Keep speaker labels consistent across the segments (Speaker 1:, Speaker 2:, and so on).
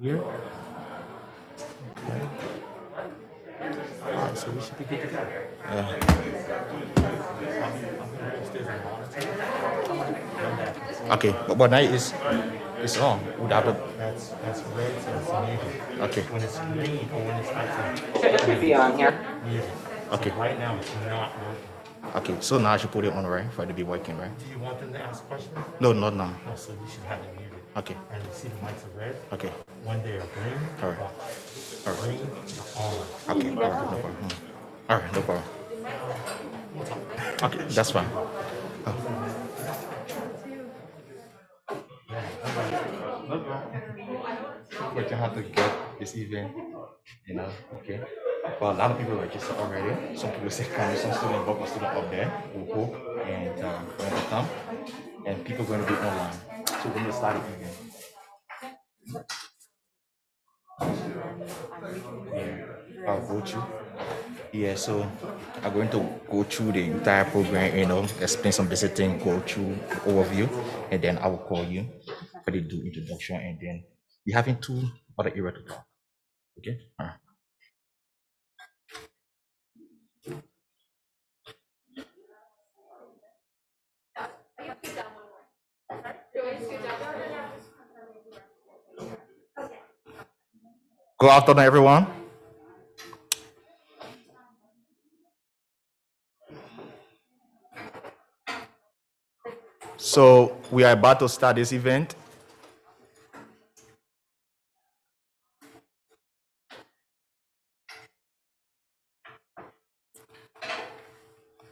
Speaker 1: Here? Okay. All right, so we should be good to go.
Speaker 2: Yeah. Okay, but, but now it's it's on without the
Speaker 1: That's, that's red, so it's muted.
Speaker 2: okay.
Speaker 1: When it's green or when it's active,
Speaker 3: It should be on here.
Speaker 1: muted.
Speaker 2: Okay.
Speaker 1: So right now, it's not working.
Speaker 2: Okay, so now I should put it on right for it to be working, right?
Speaker 1: Do you want them to ask questions?
Speaker 2: No, not now.
Speaker 1: No, so you should have it muted.
Speaker 2: Okay,
Speaker 1: And you see the mics are red.
Speaker 2: okay,
Speaker 1: When they are green,
Speaker 2: All right.
Speaker 1: off.
Speaker 2: All right.
Speaker 1: green, on.
Speaker 2: okay. All right, no problem. Hmm. All right, no problem. Okay, that's fine. What you have to get this event, you know, okay. Well, a lot of people register already. Some people say come, some student, but my student up there, we hope, and um, going to come, and people going to be online. Start the. Yeah, I'll go through. Yeah, so I'm going to go through the entire program, you know, explain some basic things, go through overview, and then I will call you for the do introduction, and then we having two other area to talk. Okay? All right. Good afternoon, everyone. So we are about to start this event.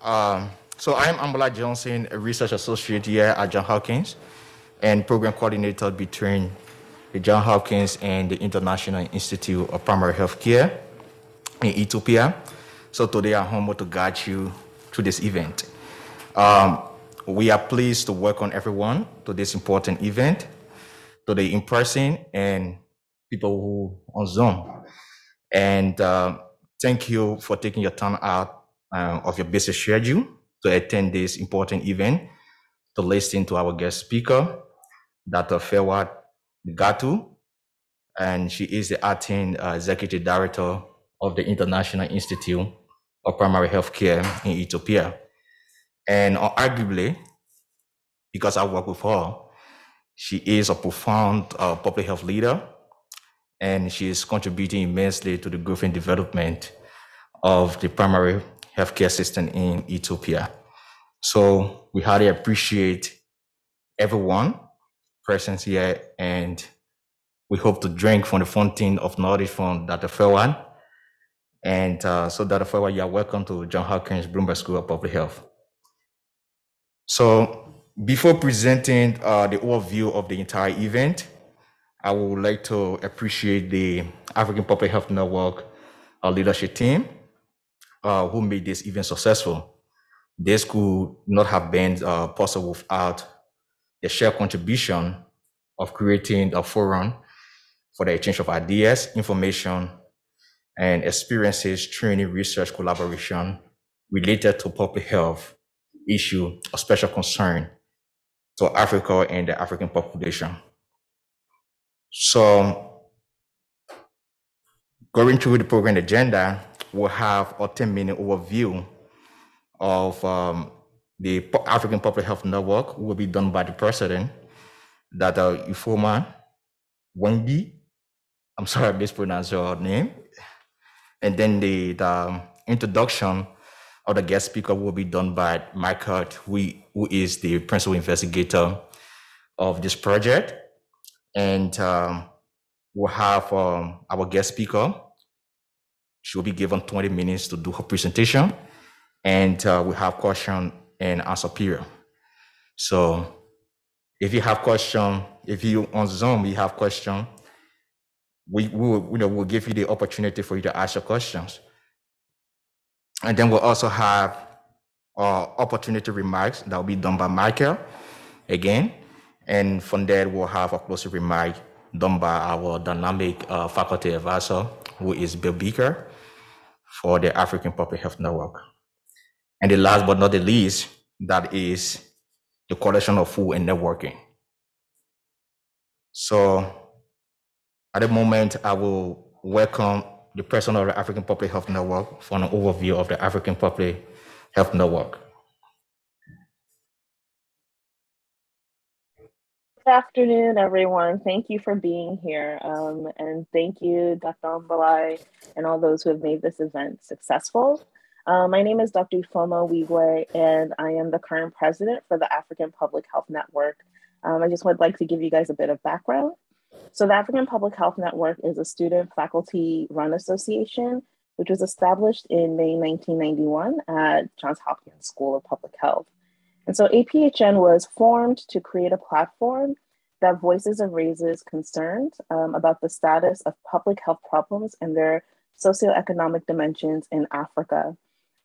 Speaker 2: Um, so I'm Ambola Johnson, a research associate here at John Hopkins and program coordinator between the John Hopkins and the International Institute of Primary Health Care in Ethiopia. So today I'm humbled to guide you through this event. Um, we are pleased to welcome everyone to this important event, today in-person and people who on Zoom. And uh, thank you for taking your time out uh, of your busy schedule to attend this important event, to listen to our guest speaker, Dr. Fewad Gatu, and she is the acting uh, executive director of the International Institute of Primary Healthcare in Ethiopia. And arguably, because I work with her, she is a profound uh, public health leader, and she is contributing immensely to the growth and development of the primary healthcare system in Ethiopia. So we highly appreciate everyone present here, and we hope to drink from the fountain of knowledge from Dr. Fawad. And uh, so, Dr. Fawad, you are welcome to John Hopkins Bloomberg School of Public Health. So, before presenting uh, the overview of the entire event, I would like to appreciate the African Public Health Network uh, leadership team uh, who made this event successful. This could not have been uh, possible without the shared contribution of creating a forum for the exchange of ideas, information, and experiences, training, research, collaboration related to public health issue of special concern to Africa and the African population. So, going through the program agenda, we'll have a 10 minute overview of um, the African Public Health Network, will be done by the president, that uh, Ifoma Wendy. I'm sorry I mispronounced your name. And then the, the um, introduction of the guest speaker will be done by Hurt, who, who is the principal investigator of this project. And um, we'll have um, our guest speaker. She will be given 20 minutes to do her presentation. And uh, we have question and answer superior. So if you have question, if you on Zoom, you have question, we, we will, you know, we'll give you the opportunity for you to ask your questions. And then we'll also have uh, opportunity remarks that will be done by Michael again. And from there, we'll have a closing remark done by our dynamic uh, faculty advisor, who is Bill Beaker for the African Public Health Network. And the last but not the least, that is the collection of food and networking. So At the moment, I will welcome the president of the African Public Health Network for an overview of the African Public Health Network.
Speaker 3: Good afternoon, everyone. Thank you for being here. Um, and thank you, Dr. Mbalai, and all those who have made this event successful. Uh, my name is Dr. Ifoma Wigwe, and I am the current president for the African Public Health Network. Um, I just would like to give you guys a bit of background. So, the African Public Health Network is a student faculty run association, which was established in May 1991 at Johns Hopkins School of Public Health. And so APHN was formed to create a platform that voices and raises concerns um, about the status of public health problems and their socioeconomic dimensions in Africa.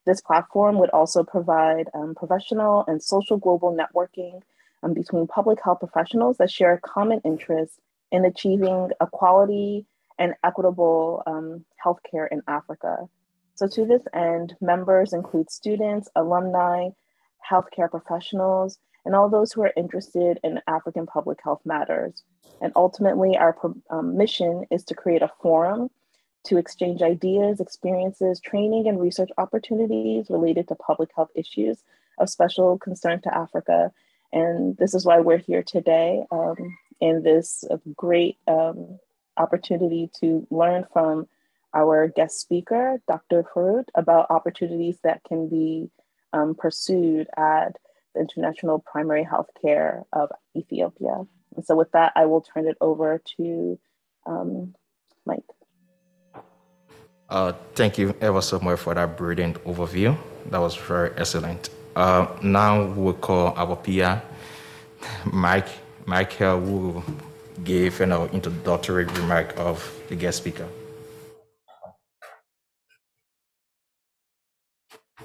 Speaker 3: This platform would also provide um, professional and social global networking um, between public health professionals that share a common interest in achieving equality and equitable um, healthcare in Africa. So, to this end, members include students, alumni, healthcare professionals, and all those who are interested in African public health matters. And ultimately, our um, mission is to create a forum to exchange ideas, experiences, training, and research opportunities related to public health issues of special concern to Africa. And this is why we're here today um, in this great um, opportunity to learn from our guest speaker, Dr. Farud, about opportunities that can be um, pursued at the International Primary Health Care of Ethiopia. And so with that, I will turn it over to um, Mike.
Speaker 2: Uh, thank you ever so much for that brilliant overview. That was very excellent. Uh, now we'll call our peer, Mike, Michael, who gave an introductory remark of the guest speaker.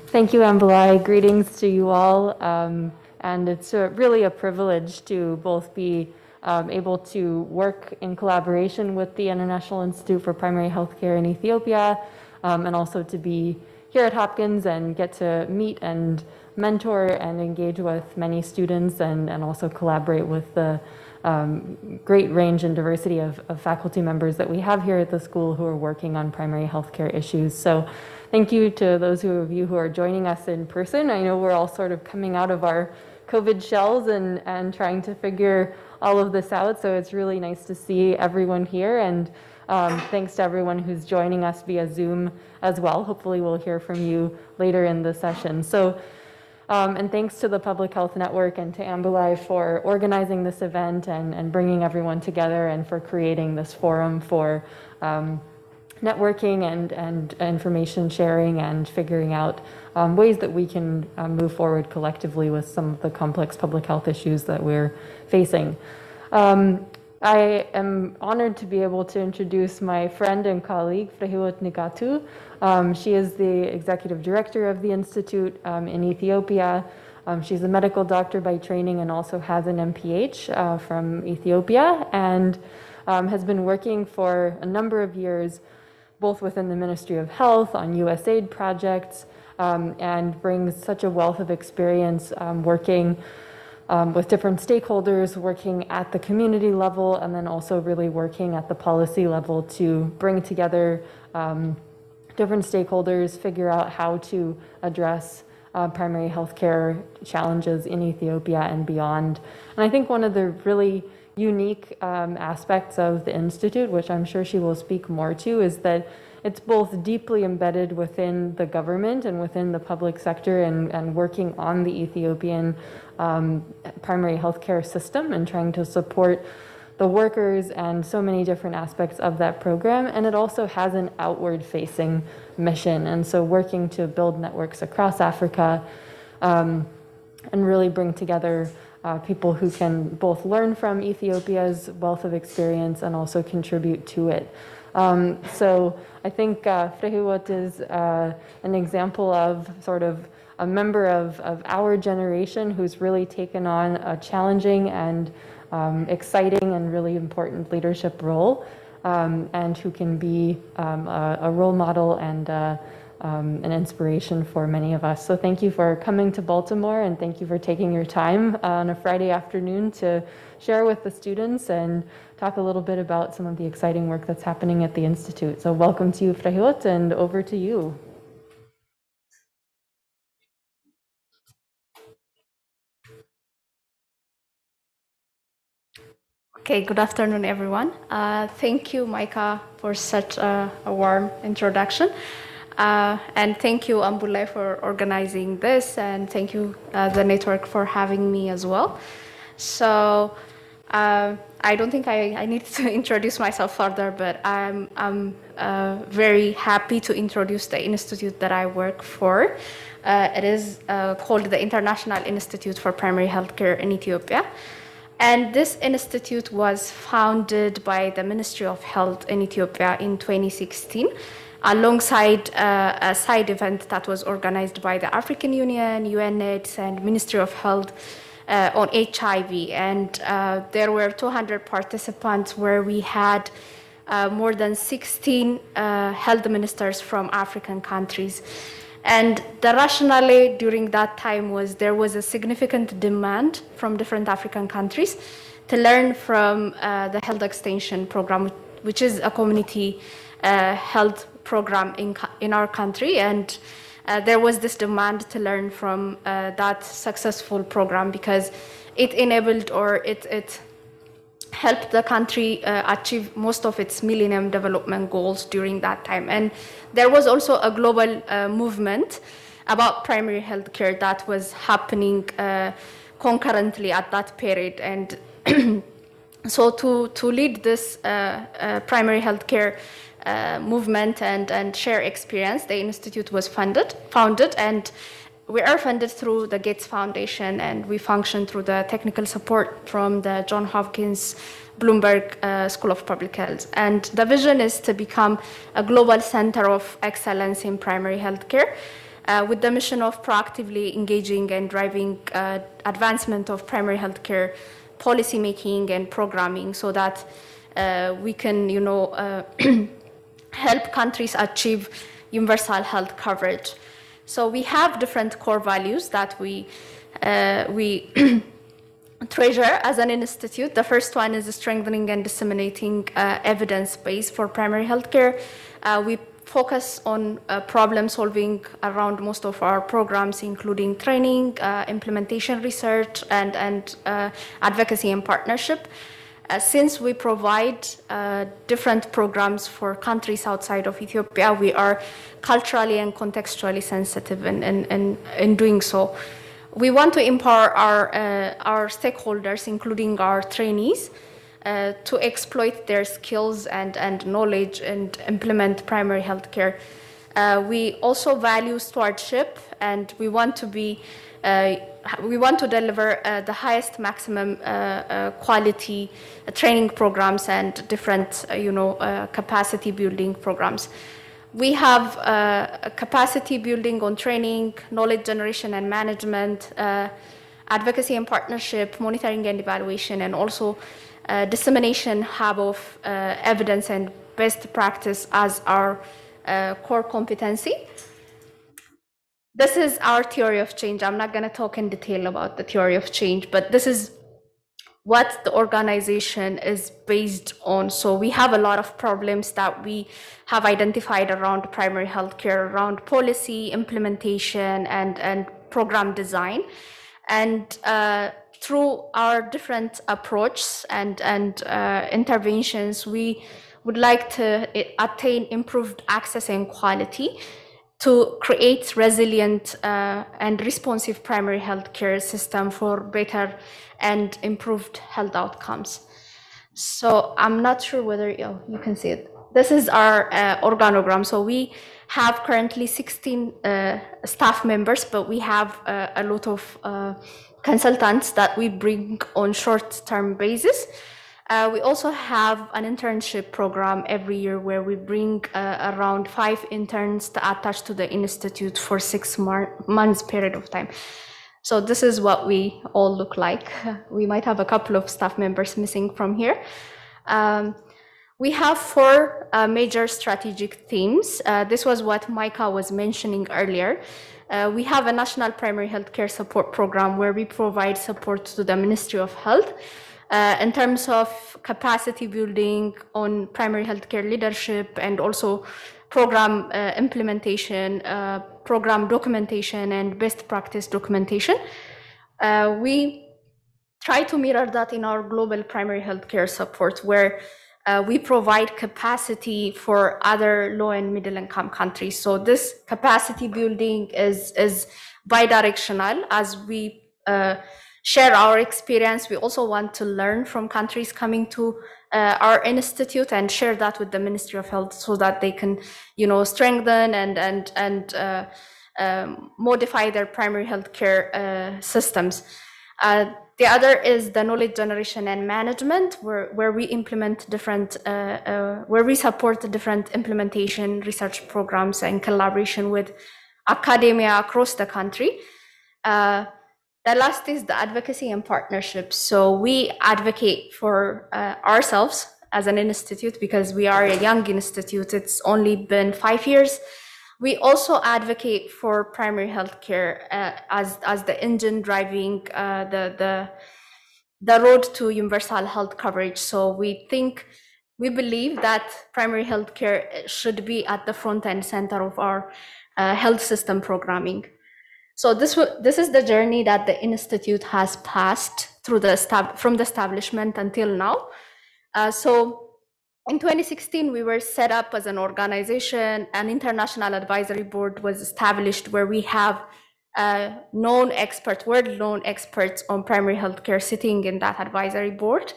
Speaker 4: Thank you, Ambalai. Greetings to you all. Um, and it's a, really a privilege to both be um, able to work in collaboration with the International Institute for Primary Healthcare in Ethiopia, um, and also to be here at Hopkins and get to meet and mentor and engage with many students and, and also collaborate with the um, great range and diversity of, of faculty members that we have here at the school who are working on primary healthcare issues. So thank you to those of you who are joining us in person. I know we're all sort of coming out of our COVID shells and, and trying to figure all of this out. So it's really nice to see everyone here. And um, thanks to everyone who's joining us via Zoom as well. Hopefully, we'll hear from you later in the session. So, um, and thanks to the Public Health Network and to Ambulai for organizing this event and, and bringing everyone together and for creating this forum for um, networking and, and information sharing and figuring out um, ways that we can um, move forward collectively with some of the complex public health issues that we're facing. Um, I am honored to be able to introduce my friend and colleague, Frehiwot Nigatu. Um, she is the executive director of the Institute um, in Ethiopia. Um, she's a medical doctor by training and also has an MPH uh, from Ethiopia and um, has been working for a number of years, both within the Ministry of Health on USAID projects, um, and brings such a wealth of experience um, working um, with different stakeholders, working at the community level, and then also really working at the policy level to bring together um, different stakeholders, figure out how to address uh, primary healthcare challenges in Ethiopia and beyond. And I think one of the really unique um, aspects of the Institute, which I'm sure she will speak more to, is that it's both deeply embedded within the government and within the public sector and, and working on the Ethiopian um, primary healthcare system and trying to support the workers and so many different aspects of that program. And it also has an outward facing mission. And so working to build networks across Africa um, and really bring together uh, people who can both learn from Ethiopia's wealth of experience and also contribute to it. Um, so I think uh, Frehiwot is uh, an example of sort of a member of, of our generation who's really taken on a challenging and um, exciting and really important leadership role um, and who can be um, a, a, role model and a, um, an inspiration for many of us. So thank you for coming to Baltimore and thank you for taking your time on a Friday afternoon to share with the students and talk a little bit about some of the exciting work that's happening at the Institute. So welcome to you, Frehiwot, and over to you.
Speaker 5: Okay, good afternoon, everyone. Uh, thank you, Micah, for such a, a warm introduction. Uh, and thank you, Ambulai, for organizing this, and thank you, uh, the network, for having me as well. So, uh, I don't think I, I, need to introduce myself further, but I'm, I'm uh, very happy to introduce the institute that I work for. Uh, it is called the International Institute for Primary Healthcare in Ethiopia. And this institute was founded by the Ministry of Health in Ethiopia in 2016 alongside uh, a side event that was organized by the African Union, UNAIDS, and Ministry of Health uh, on HIV. And uh, there were 200 participants where we had uh, more than 16 uh, health ministers from African countries. And the rationale during that time was there was a significant demand from different African countries to learn from uh, the health extension program, which is a community uh, health program in, in our country. And uh, there was this demand to learn from uh, that successful program because it enabled or it, it helped the country uh, achieve most of its Millennium Development Goals during that time. And there was also a global uh, movement about primary health care that was happening uh, concurrently at that period. And so to, to lead this uh, primary health care uh, movement and, and share experience, the institute was funded, founded and we are funded through the Gates Foundation and we function through the technical support from the John Hopkins Bloomberg uh, School of Public Health. And the vision is to become a global center of excellence in primary healthcare uh, with the mission of proactively engaging and driving uh, advancement of primary healthcare policy making and programming so that uh, we can, you know, uh, help countries achieve universal health coverage. So we have different core values that we uh, we treasure as an institute. The first one is strengthening and disseminating uh, evidence base for primary healthcare. Uh, we focus on uh, problem solving around most of our programs, including training, uh, implementation research, and, and uh, advocacy and partnership. Uh, since we provide uh, different programs for countries outside of Ethiopia, we are culturally and contextually sensitive in, in, in, in doing so. We want to empower our, uh, our stakeholders, including our trainees, uh, to exploit their skills and, and knowledge and implement primary health care. Uh, we also value stewardship and we want to be uh, we want to deliver uh, the highest maximum uh, uh quality uh, training programs and different, you know, capacity building programs. We have capacity building on training, knowledge generation and management, advocacy and partnership, monitoring and evaluation, and also dissemination hub of evidence and best practice as our core competency this is our theory of change. I'm not going to talk in detail about the theory of change, but this is what the organization is based on. So we have a lot of problems that we have identified around primary healthcare, around policy implementation and, and program design. And uh, through our different approaches and, and uh, interventions, we would like to attain improved access and quality to create resilient uh, and responsive primary health care system for better and improved health outcomes. So I'm not sure whether you, you can see it. This is our uh, organogram. So we have currently 16 uh, staff members, but we have uh, a lot of uh, consultants that we bring on short-term basis. Uh, we also have an internship program every year where we bring uh, around five interns to attach to the institute for six months period of time. So this is what we all look like. We might have a couple of staff members missing from here. Um, We have four uh, major strategic themes. Uh, this was what Micah was mentioning earlier. Uh, we have a national primary healthcare support program where we provide support to the Ministry of Health uh, in terms of capacity building on primary healthcare leadership and also program uh, implementation, uh, program documentation, and best practice documentation. Uh, we try to mirror that in our global primary healthcare support, where uh, we provide capacity for other low and middle income countries. So this capacity building is is bidirectional as we uh, share our experience. We also want to learn from countries coming to uh, our institute and share that with the Ministry of Health so that they can, you know, strengthen and and and uh, um, modify their primary healthcare uh, systems. Uh, the other is the knowledge generation and management, where, where we implement different, uh, uh, where we support different implementation research programs in collaboration with academia across the country. The last is the advocacy and partnerships. So we advocate for uh, ourselves as an institute because we are a young institute. It's only been five years. We also advocate for primary healthcare uh, as as the engine driving uh, the the the road to universal health coverage. So we think we believe that primary healthcare should be at the front and center of our uh, health system programming. So this this is the journey that the institute has passed through the from the establishment until now. Uh, so in 2016, we were set up as an organization. An international advisory board was established where we have uh, known experts, world-known experts on primary healthcare sitting in that advisory board.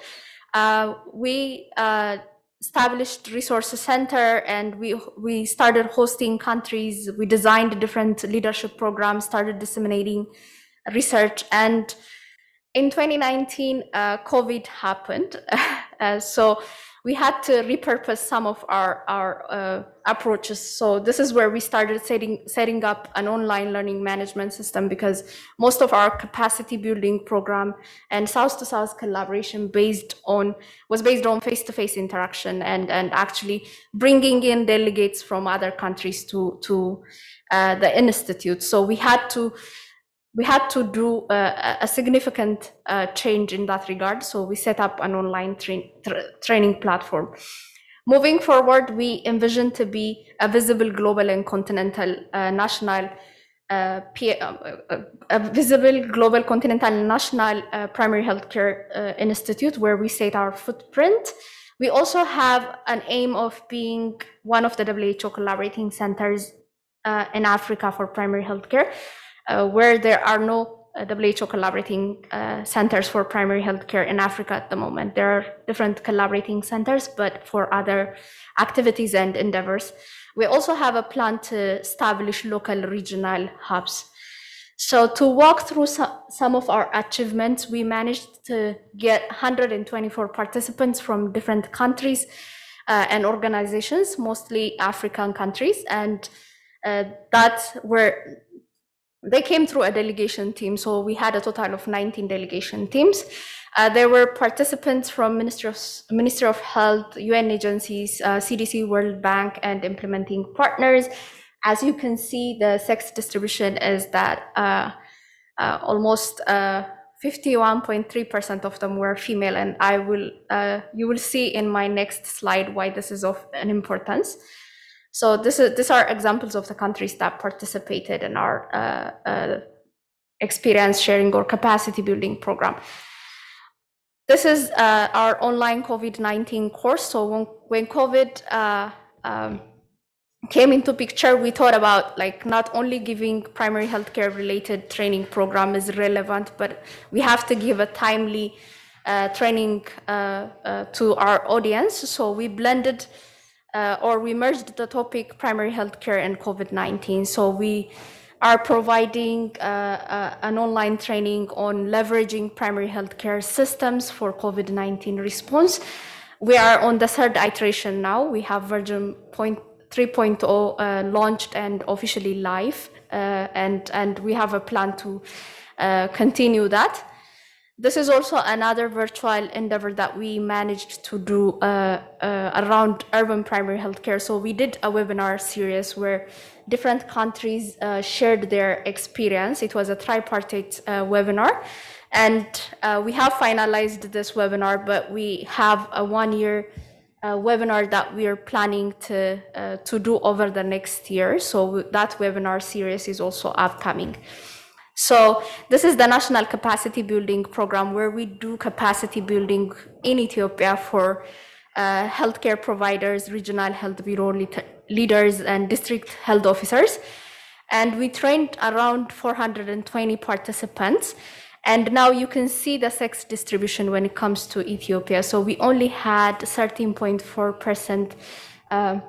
Speaker 5: Uh, we uh, established resources center and we we started hosting countries. We designed different leadership programs, started disseminating research, and in 2019, uh, COVID happened. Uh, so we had to repurpose some of our, our uh, approaches. So this is where we started setting, setting up an online learning management system because most of our capacity building program and south to south collaboration based on was based on face-to-face interaction and, and actually bringing in delegates from other countries to, to uh, the institute. So we had to we had to do uh, a significant uh, change in that regard. So we set up an online train, tra- training platform. Moving forward, we envision to be a visible global and continental uh, national, uh, uh, uh, a visible global continental national uh, primary healthcare institute where we set our footprint. We also have an aim of being one of the WHO collaborating centers in Africa for primary healthcare where there are no uh, WHO collaborating uh, centers for primary healthcare in Africa at the moment. There are different collaborating centers, but for other activities and endeavors. We also have a plan to establish local regional hubs. So to walk through so- some of our achievements, we managed to get 124 participants from different countries uh, and organizations, mostly African countries, and uh, that were they came through a delegation team. So we had a total of 19 delegation teams. Uh, there were participants from Ministry of, Ministry of Health, UN agencies, uh, CDC, World Bank, and implementing partners. As you can see, the sex distribution is that uh, uh, almost 51.3% of them were female, and I will uh, you will see in my next slide why this is of an importance. So this is these are examples of the countries that participated in our uh, uh, experience sharing or capacity building program. This is uh, our online COVID-19 course. So when, when COVID uh, um, came into picture, we thought about like not only giving primary healthcare related training program is relevant, but we have to give a timely uh, training uh, uh, to our audience. So we blended uh, or we merged the topic primary healthcare and COVID-19. So we are providing uh, uh, an online training on leveraging primary healthcare systems for COVID-19 response. We are on the third iteration now. We have version point 3.0 uh, launched and officially live, uh, and and we have a plan to uh, continue that. This is also another virtual endeavor that we managed to do uh, uh, around urban primary healthcare. So we did a webinar series where different countries uh, shared their experience. It was a tripartite uh, webinar. And uh, we have finalized this webinar, but we have a one year uh, webinar that we are planning to, to do over the next year. So that webinar series is also upcoming. So this is the National Capacity Building Program where we do capacity building in Ethiopia for uh, healthcare providers, regional health bureau leaders, and district health officers. And we trained around 420 participants. And now you can see the sex distribution when it comes to Ethiopia. So we only had 13.4% uh,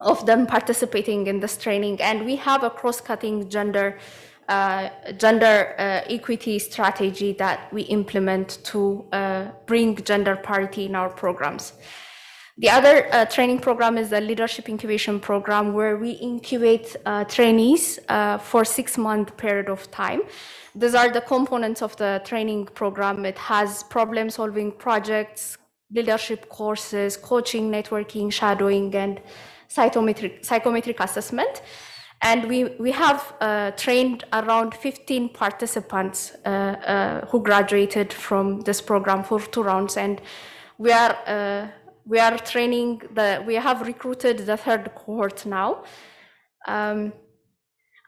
Speaker 5: of them participating in this training. And we have a cross-cutting gender uh, gender uh, equity strategy that we implement to uh, bring gender parity in our programs. The other uh, training program is the leadership incubation program where we incubate uh, trainees uh, for six month period of time. These are the components of the training program. It has problem solving projects, leadership courses, coaching, networking, shadowing, and psychometric, psychometric assessment. And we, we have uh, trained around 15 participants uh, uh, who graduated from this program for two rounds. And we are, uh, we are training, the, we have recruited the third cohort now. Um,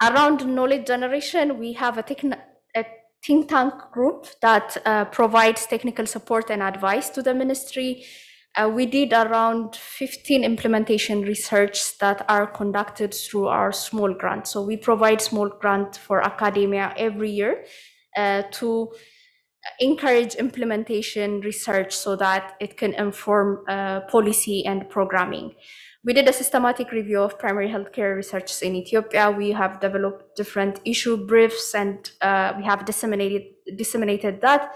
Speaker 5: around knowledge generation, we have a, a think tank group that uh, provides technical support and advice to the ministry uh, we did around 15 implementation research that are conducted through our small grant. So we provide small grant for academia every year uh, to encourage implementation research so that it can inform uh, policy and programming. We did a systematic review of primary healthcare research in Ethiopia. We have developed different issue briefs and uh, we have disseminated disseminated that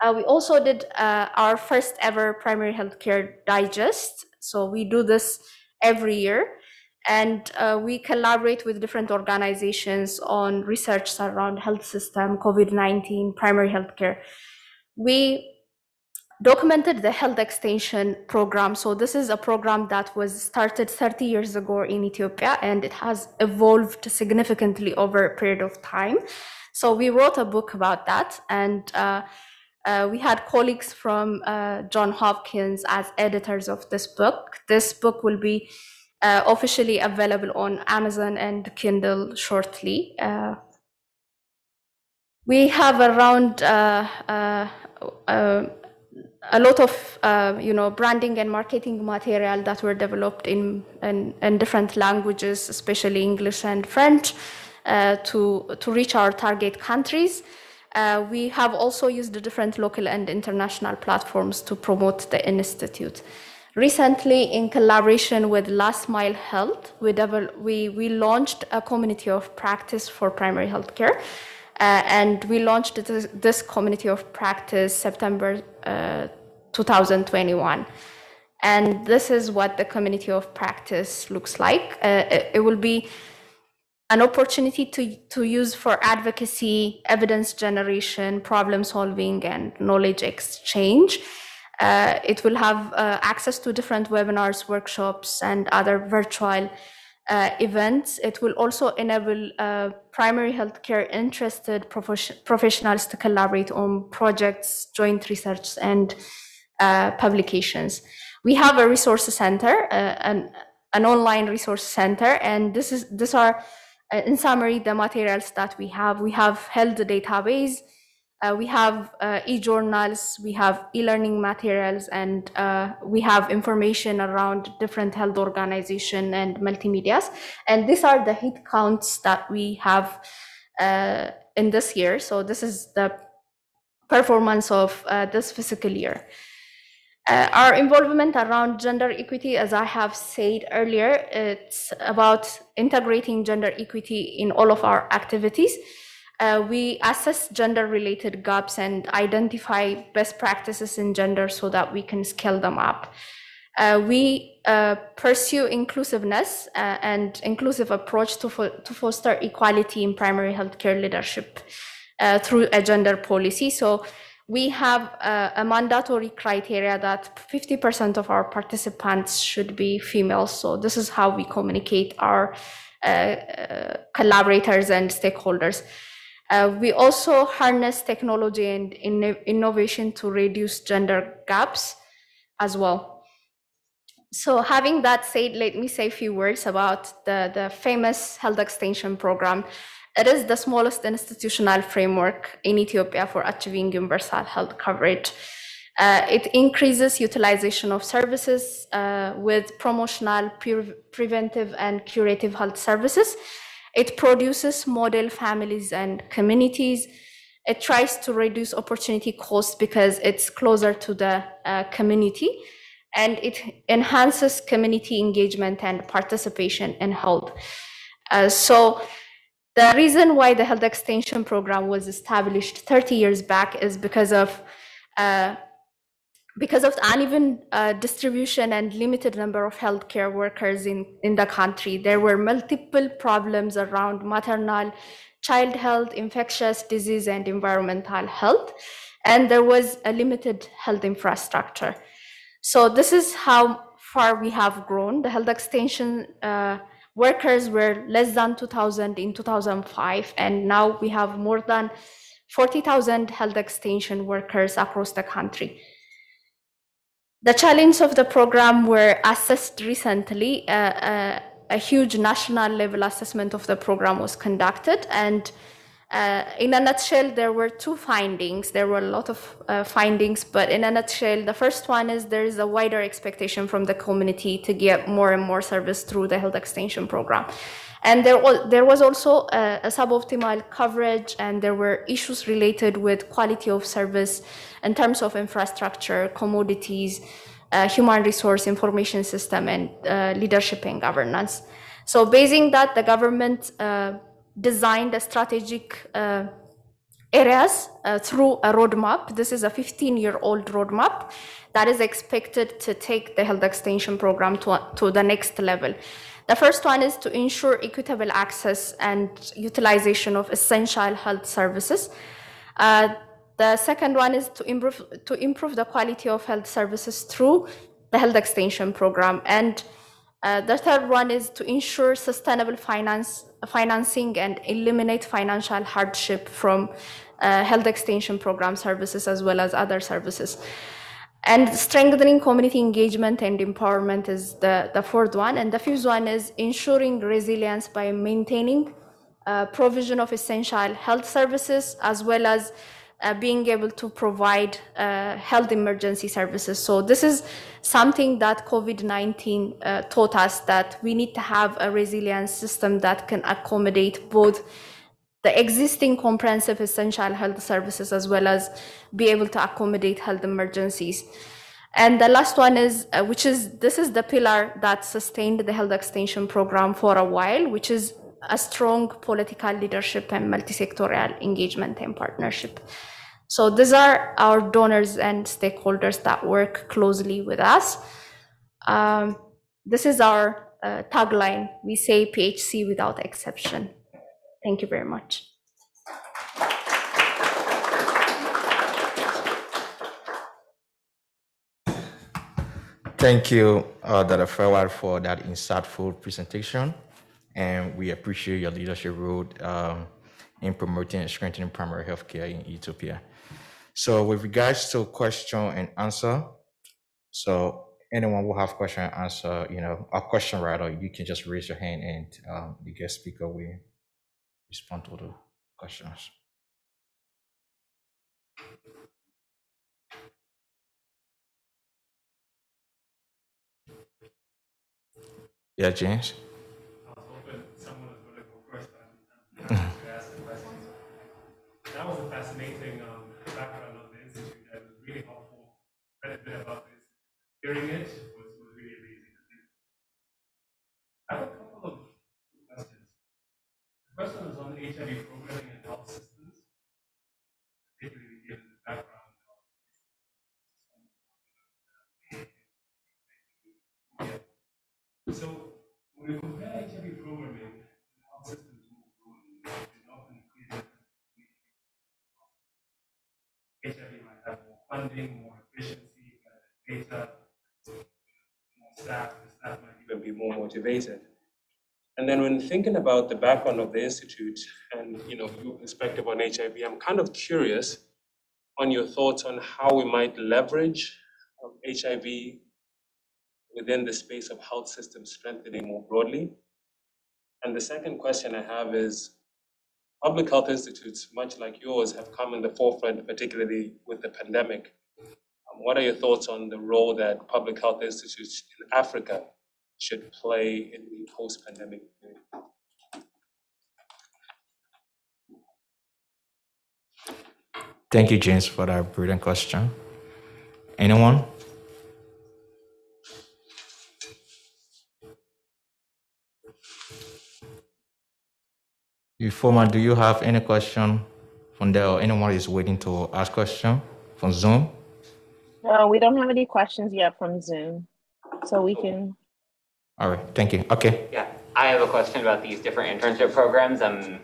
Speaker 5: uh, we also did uh, our first ever primary healthcare digest. So we do this every year. And uh, we collaborate with different organizations on research around health system, COVID-19, primary healthcare. We documented the health extension program. So this is a program that was started 30 years ago in Ethiopia, and it has evolved significantly over a period of time. So we wrote a book about that, and uh, we had colleagues from uh, John Hopkins as editors of this book. This book will be uh, officially available on Amazon and Kindle shortly. Uh, we have around uh, uh, a lot of you know branding and marketing material that were developed in, in, in different languages, especially English and French, to, to reach our target countries. Uh, we have also used the different local and international platforms to promote the institute. Recently, in collaboration with Last Mile Health, we, we, we launched a community of practice for primary healthcare. Uh, and we launched this, this, community of practice September uh, 2021. And this is what the community of practice looks like. Uh, it, it will be an opportunity to, to use for advocacy, evidence generation, problem solving, and knowledge exchange. Uh, it will have uh, access to different webinars, workshops, and other virtual uh, events. It will also enable uh, primary healthcare interested professionals to collaborate on projects, joint research, and uh, publications. We have a resource center, uh, an, an online resource center, and this is these are in summary, the materials that we have, we have health database, uh, we have uh, e-journals, we have e-learning materials, and uh, we have information around different health organization and multimedias. And these are the hit counts that we have uh, in this year. So this is the performance of uh, this fiscal year. Uh, our involvement around gender equity, as I have said earlier, it's about integrating gender equity in all of our activities. Uh, we assess gender related gaps and identify best practices in gender so that we can scale them up. Uh, we uh, pursue inclusiveness uh, and inclusive approach to, fo to foster equality in primary healthcare leadership uh, through a gender policy. So we have a, a mandatory criteria that 50% of our participants should be female. So this is how we communicate our uh, uh, collaborators and stakeholders. Uh, we also harness technology and inno- innovation to reduce gender gaps as well. So having that said, let me say a few words about the, the famous health extension program. It is the smallest institutional framework in Ethiopia for achieving universal health coverage. Uh, it increases utilization of services uh, with promotional, pre- preventive, and curative health services. It produces model families and communities. It tries to reduce opportunity costs because it's closer to the uh, community and it enhances community engagement and participation in health. Uh, so the reason why the health extension program was established 30 years back is because of uh, because of uneven uh, distribution and limited number of healthcare workers in, in the country. There were multiple problems around maternal, child health, infectious disease, and environmental health, and there was a limited health infrastructure. So this is how far we have grown. The health extension uh, workers were less than 2,000 in 2005, and now we have more than 40,000 health extension workers across the country. The challenge of the program were assessed recently. Uh, uh, a huge national level assessment of the program was conducted, and uh, in a nutshell, there were two findings. There were a lot of uh, findings, but in a nutshell, the first one is there is a wider expectation from the community to get more and more service through the health extension program. And there was, there was also a, a suboptimal coverage, and there were issues related with quality of service in terms of infrastructure, commodities, uh, human resource information system, and uh, leadership and governance. So, basing that, the government uh, designed strategic uh, areas uh, through a roadmap. This is a 15 year old roadmap that is expected to take the health extension program to, to the next level. The first one is to ensure equitable access and utilization of essential health services. Uh, the second one is to improve, to improve the quality of health services through the health extension program. And uh, the third one is to ensure sustainable finance, financing and eliminate financial hardship from uh, health extension program services as well as other services. And strengthening community engagement and empowerment is the, the fourth one. And the fifth one is ensuring resilience by maintaining uh, provision of essential health services as well as uh, being able to provide uh, health emergency services. So this is something that COVID-19 uh, taught us that we need to have a resilience system that can accommodate both the existing comprehensive essential health services as well as be able to accommodate health emergencies. And the last one is, uh, which is, this is the pillar that sustained the health extension program for a while, which is a strong political leadership and multi-sectorial engagement and partnership. So these are our donors and stakeholders that work closely with us. Um, this is our uh, tagline. We say PHC without exception. Thank you very much.
Speaker 2: Thank you, uh, Dr. Fawad, for that insightful presentation. And we appreciate your leadership role um, in promoting and strengthening primary healthcare in Ethiopia. So with regards to question and answer, so anyone who have question and answer, you know, a question rather, you can just raise your hand and um, the guest speaker will respond to the questions. Yeah, James.
Speaker 1: About this. Hearing it was, was really amazing. I have a couple of questions. The first one is on HIV programming and health systems, particularly given the background of. So when we compare HIV programming to health systems more broadly, it often HIV might staff, the staff might even be more motivated. And then when thinking about the background of the institute and you know your perspective on HIV, I'm kind of curious on your thoughts on how we might leverage um, HIV within the space of health system strengthening more broadly. And the second question I have is, public health institutes, much like yours, have come in the forefront, particularly with the pandemic. What are your thoughts on the role that public health institutes in Africa should play in the post-pandemic period?
Speaker 2: Thank you, James, for that brilliant question. Anyone? Informa, do you have any question from there or anyone is waiting to ask question from Zoom?
Speaker 3: No, we don't have any questions yet from Zoom, so we can.
Speaker 2: All right, thank you. Okay,
Speaker 6: Yeah, I have a question about these different internship programs. Um,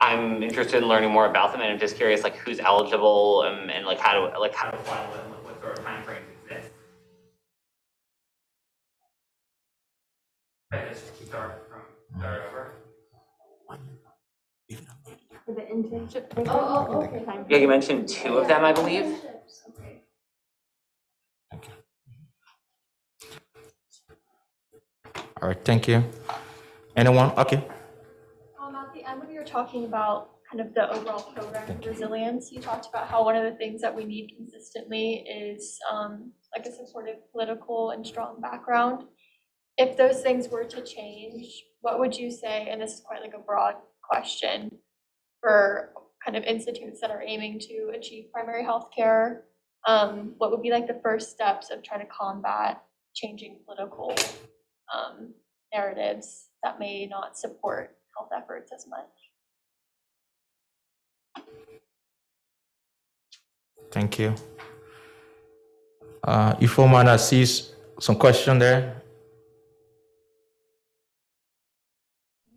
Speaker 6: I'm interested in learning more about them, and I'm just curious, like, who's eligible, um, and like, how to, like, how to apply them, what sort of timeframes exist? I just start from, start over.
Speaker 4: For the internship program? Oh, okay.
Speaker 6: Yeah, you mentioned two of them, I believe.
Speaker 2: All right, thank you. Anyone? Okay.
Speaker 7: Um, at the end, when you were talking about kind of the overall program of resilience, you talked about how one of the things that we need consistently is, um, like a supportive political and strong background. If those things were to change, what would you say, and this is quite like a broad question, for kind of institutes that are aiming to achieve primary health care? Um, what would be like the first steps of trying to combat changing political um, narratives that may not support health efforts as much.
Speaker 2: Thank you. Uh, Informa, I see some question there.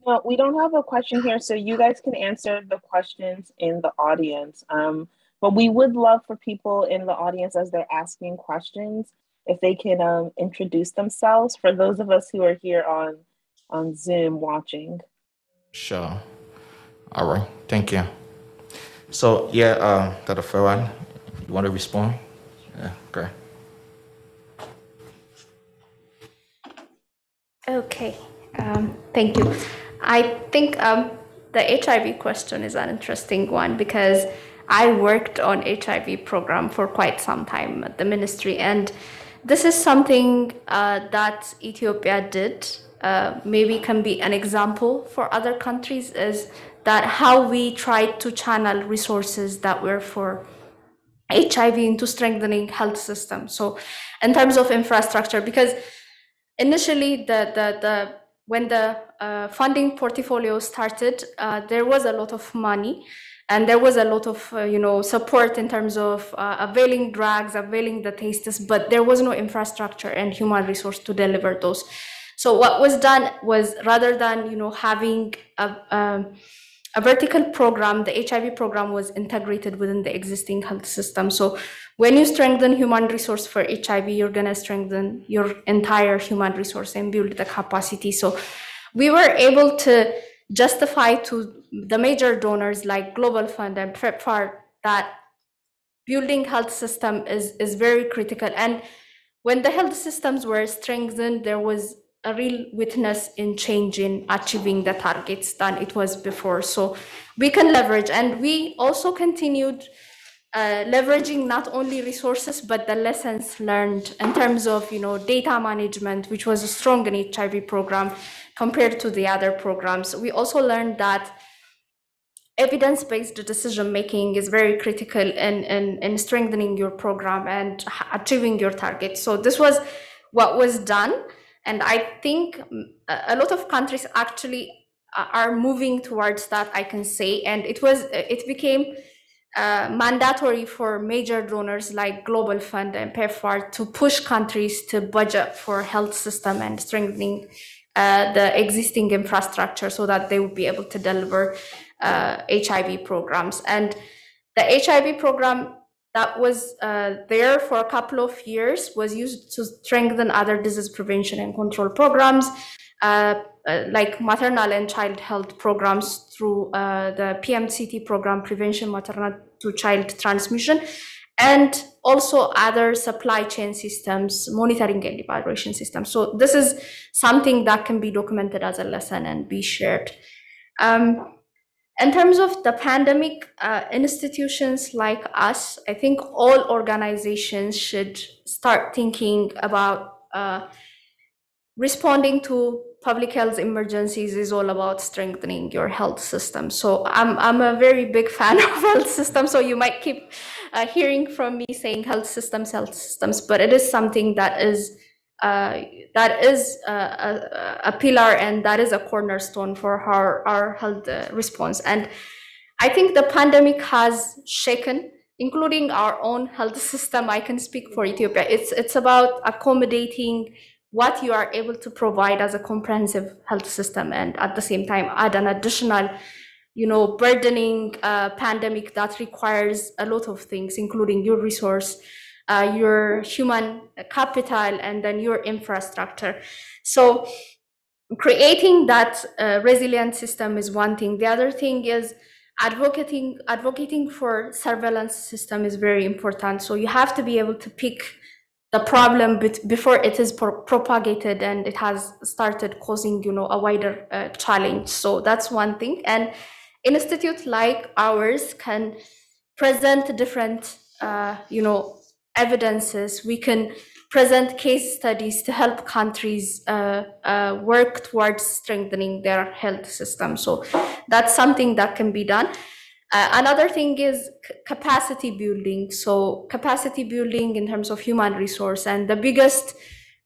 Speaker 3: No, we don't have a question here, so you guys can answer the questions in the audience. Um, but we would love for people in the audience as they're asking questions, if they can um, introduce themselves for those of us who are here on on Zoom watching.
Speaker 2: Sure. All right, thank you. So, yeah, uh, Dr. Farad, you want to respond? Yeah, great.
Speaker 5: Okay, um, thank you. I think um, the HIV question is an interesting one because I worked on HIV program for quite some time at the ministry, and this is something uh, that Ethiopia did. Uh, maybe can be an example for other countries is that how we tried to channel resources that were for HIV into strengthening health system. So, in terms of infrastructure, because initially the the, the when the uh, funding portfolio started, uh, there was a lot of money, and there was a lot of uh, you know support in terms of uh, availing drugs, availing the tests, but there was no infrastructure and human resource to deliver those. So what was done was rather than you know having a um, a vertical program, the HIV program was integrated within the existing health system. So when you strengthen human resource for HIV, you're gonna strengthen your entire human resource and build the capacity. So we were able to justify to the major donors like Global Fund and PEPFAR that building health system is, is very critical. And when the health systems were strengthened, there was a real witness in changing, achieving the targets than it was before. So we can leverage, and we also continued uh, leveraging not only resources but the lessons learned in terms of you know data management, which was strong in HIV program compared to the other programs. We also learned that evidence-based decision making is very critical in, in, in strengthening your program and achieving your targets. So this was what was done. And I think mm, a lot of countries actually are moving towards that, I can say. And it was, it became uh, mandatory for major donors like Global Fund and PEPFAR to push countries to budget for health system and strengthening uh, the existing infrastructure so that they would be able to deliver uh, HIV programs. And the HIV program that was uh, there for a couple of years was used to strengthen other disease prevention and control programs uh, uh, like maternal and child health programs through uh, the PMCT program, prevention maternal to child transmission, and also other supply chain systems, monitoring and evaluation systems. So this is something that can be documented as a lesson and be shared. Um, in terms of the pandemic, uh, institutions like us, I think all organizations should start thinking about uh, responding to public health emergencies is all about strengthening your health system. So I'm I'm a very big fan of health systems. So you might keep uh, hearing from me saying health systems, health systems, but it is something that is uh, that is uh, a, a, pillar and that is a cornerstone for our, our health uh, response. And I think the pandemic has shaken, including our own health system. I can speak for Ethiopia. It's it's about accommodating what you are able to provide as a comprehensive health system, and at the same time add an additional, you know, burdening uh, pandemic that requires a lot of things, including your resource uh, your human capital, and then your infrastructure. So creating that uh, resilient system is one thing. The other thing is advocating advocating for surveillance system is very important. So you have to be able to pick the problem before it is pro propagated and it has started causing you know a wider uh, challenge. So that's one thing. And institute like ours can present different uh, you know evidences, we can present case studies to help countries uh, uh, work towards strengthening their health system. So that's something that can be done. Uh, another thing is capacity building. So capacity building in terms of human resource, and the biggest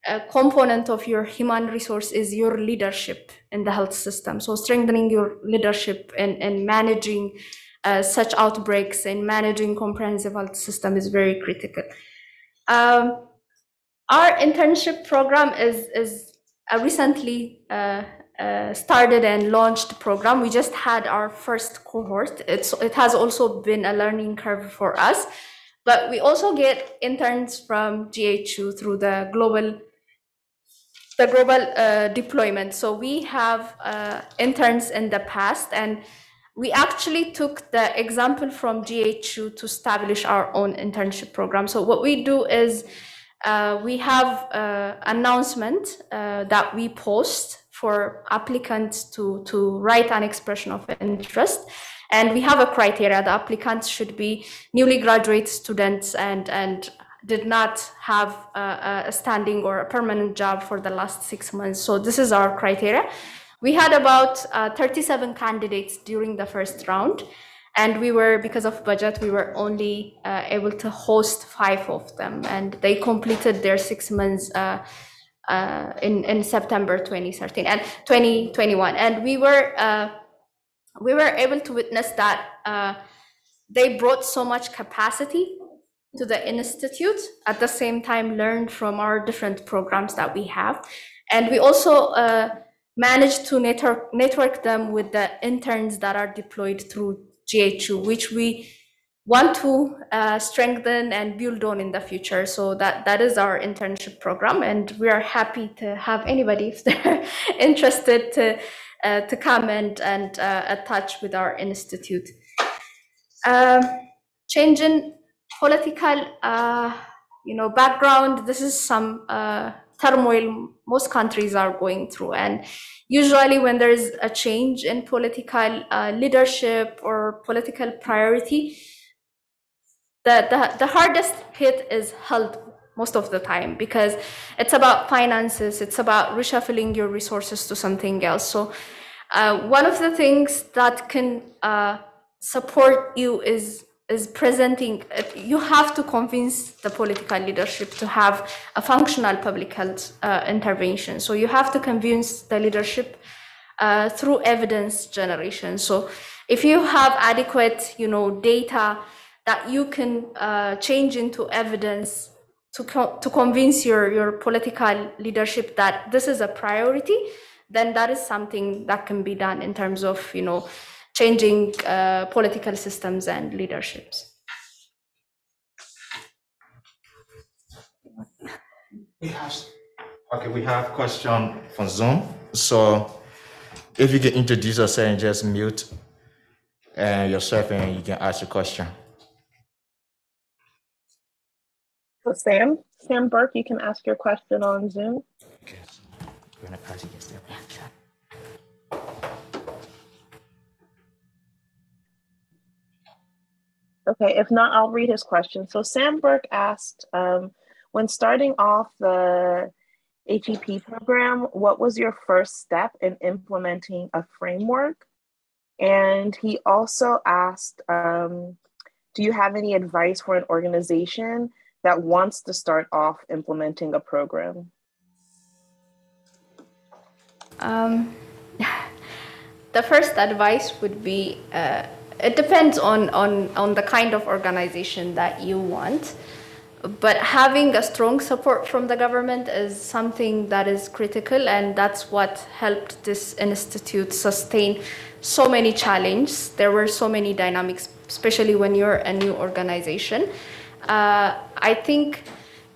Speaker 5: uh, component of your human resource is your leadership in the health system. So strengthening your leadership and, and managing uh, such outbreaks and managing comprehensive health system is very critical. Um, our internship program is, is a recently uh, uh, started and launched program. We just had our first cohort. It's, it has also been a learning curve for us, but we also get interns from GHU through the global the global uh, deployment. So we have uh, interns in the past and we actually took the example from GHU to establish our own internship program. So what we do is uh, we have uh, announcement uh, that we post for applicants to, to write an expression of interest. And we have a criteria. The applicants should be newly graduate students and, and did not have a, a standing or a permanent job for the last six months. So this is our criteria. We had about uh, 37 candidates during the first round, and we were, because of budget, we were only uh, able to host five of them, and they completed their six months uh, uh in, in September 2013 and 2021. And we were, uh, we were able to witness that uh, they brought so much capacity to the institute at the same time learned from our different programs that we have. And we also uh, managed to network, network them with the interns that are deployed through GHU, which we want to uh, strengthen and build on in the future. So that, that is our internship program. And we are happy to have anybody if they're interested to, uh, to come and, and uh, attach with our institute. Um, changing political, uh, you know, background. This is some uh, turmoil most countries are going through. And usually, when there is a change in political uh, leadership or political priority, the, the, the hardest hit is health most of the time because it's about finances, it's about reshuffling your resources to something else. So, uh, one of the things that can uh, support you is is presenting, you have to convince the political leadership to have a functional public health uh, intervention. So you have to convince the leadership uh, through evidence generation. So if you have adequate, you know, data that you can uh, change into evidence to, co to convince your, your political leadership that this is a priority, then that is something that can be done in terms of, you know, changing uh, political systems and leaderships.
Speaker 2: We have, okay, we have question from Zoom. So if you can introduce yourself and just mute uh, yourself and you can ask a question.
Speaker 3: So Sam, Sam Burke, you can ask your question on Zoom.
Speaker 2: Okay.
Speaker 3: Okay, if not, I'll read his question. So Sam Burke asked, um, when starting off the HEP program, what was your first step in implementing a framework? And he also asked, um, do you have any advice for an organization that wants to start off implementing a program?
Speaker 5: Um, the first advice would be uh, it depends on, on, on the kind of organization that you want. But having a strong support from the government is something that is critical, and that's what helped this institute sustain so many challenges. There were so many dynamics, especially when you're a new organization. Uh, I think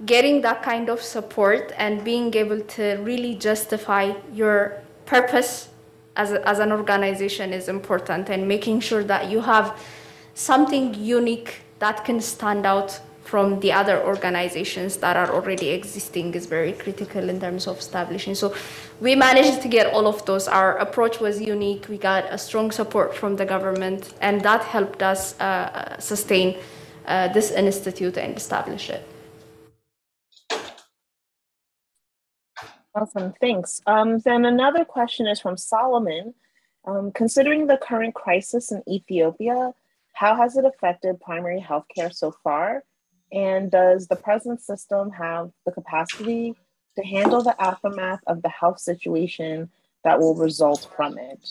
Speaker 5: getting that kind of support and being able to really justify your purpose as, a, as an organization is important and making sure that you have something unique that can stand out from the other organizations that are already existing is very critical in terms of establishing. So we managed to get all of those. Our approach was unique. We got a strong support from the government, and that helped us uh, sustain uh, this institute and establish it.
Speaker 3: Awesome, thanks. Um, then another question is from Solomon. Um, considering the current crisis in Ethiopia, how has it affected primary healthcare so far? And does the present system have the capacity to handle the aftermath of the health situation that will result from it?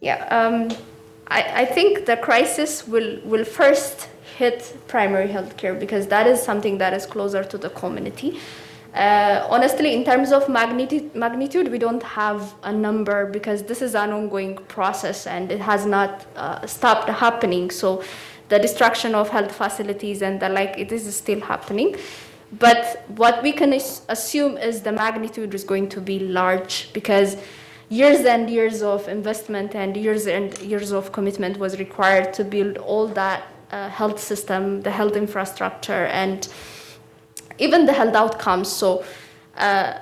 Speaker 5: Yeah, um, I, I think the crisis will, will first hit primary healthcare because that is something that is closer to the community. Uh, honestly, in terms of magnitude, magnitude, we don't have a number because this is an ongoing process and it has not uh, stopped happening. So, the destruction of health facilities and the like, it is still happening. But what we can assume is the magnitude is going to be large because years and years of investment and years and years of commitment was required to build all that uh, health system, the health infrastructure, and even the health outcomes. So, uh,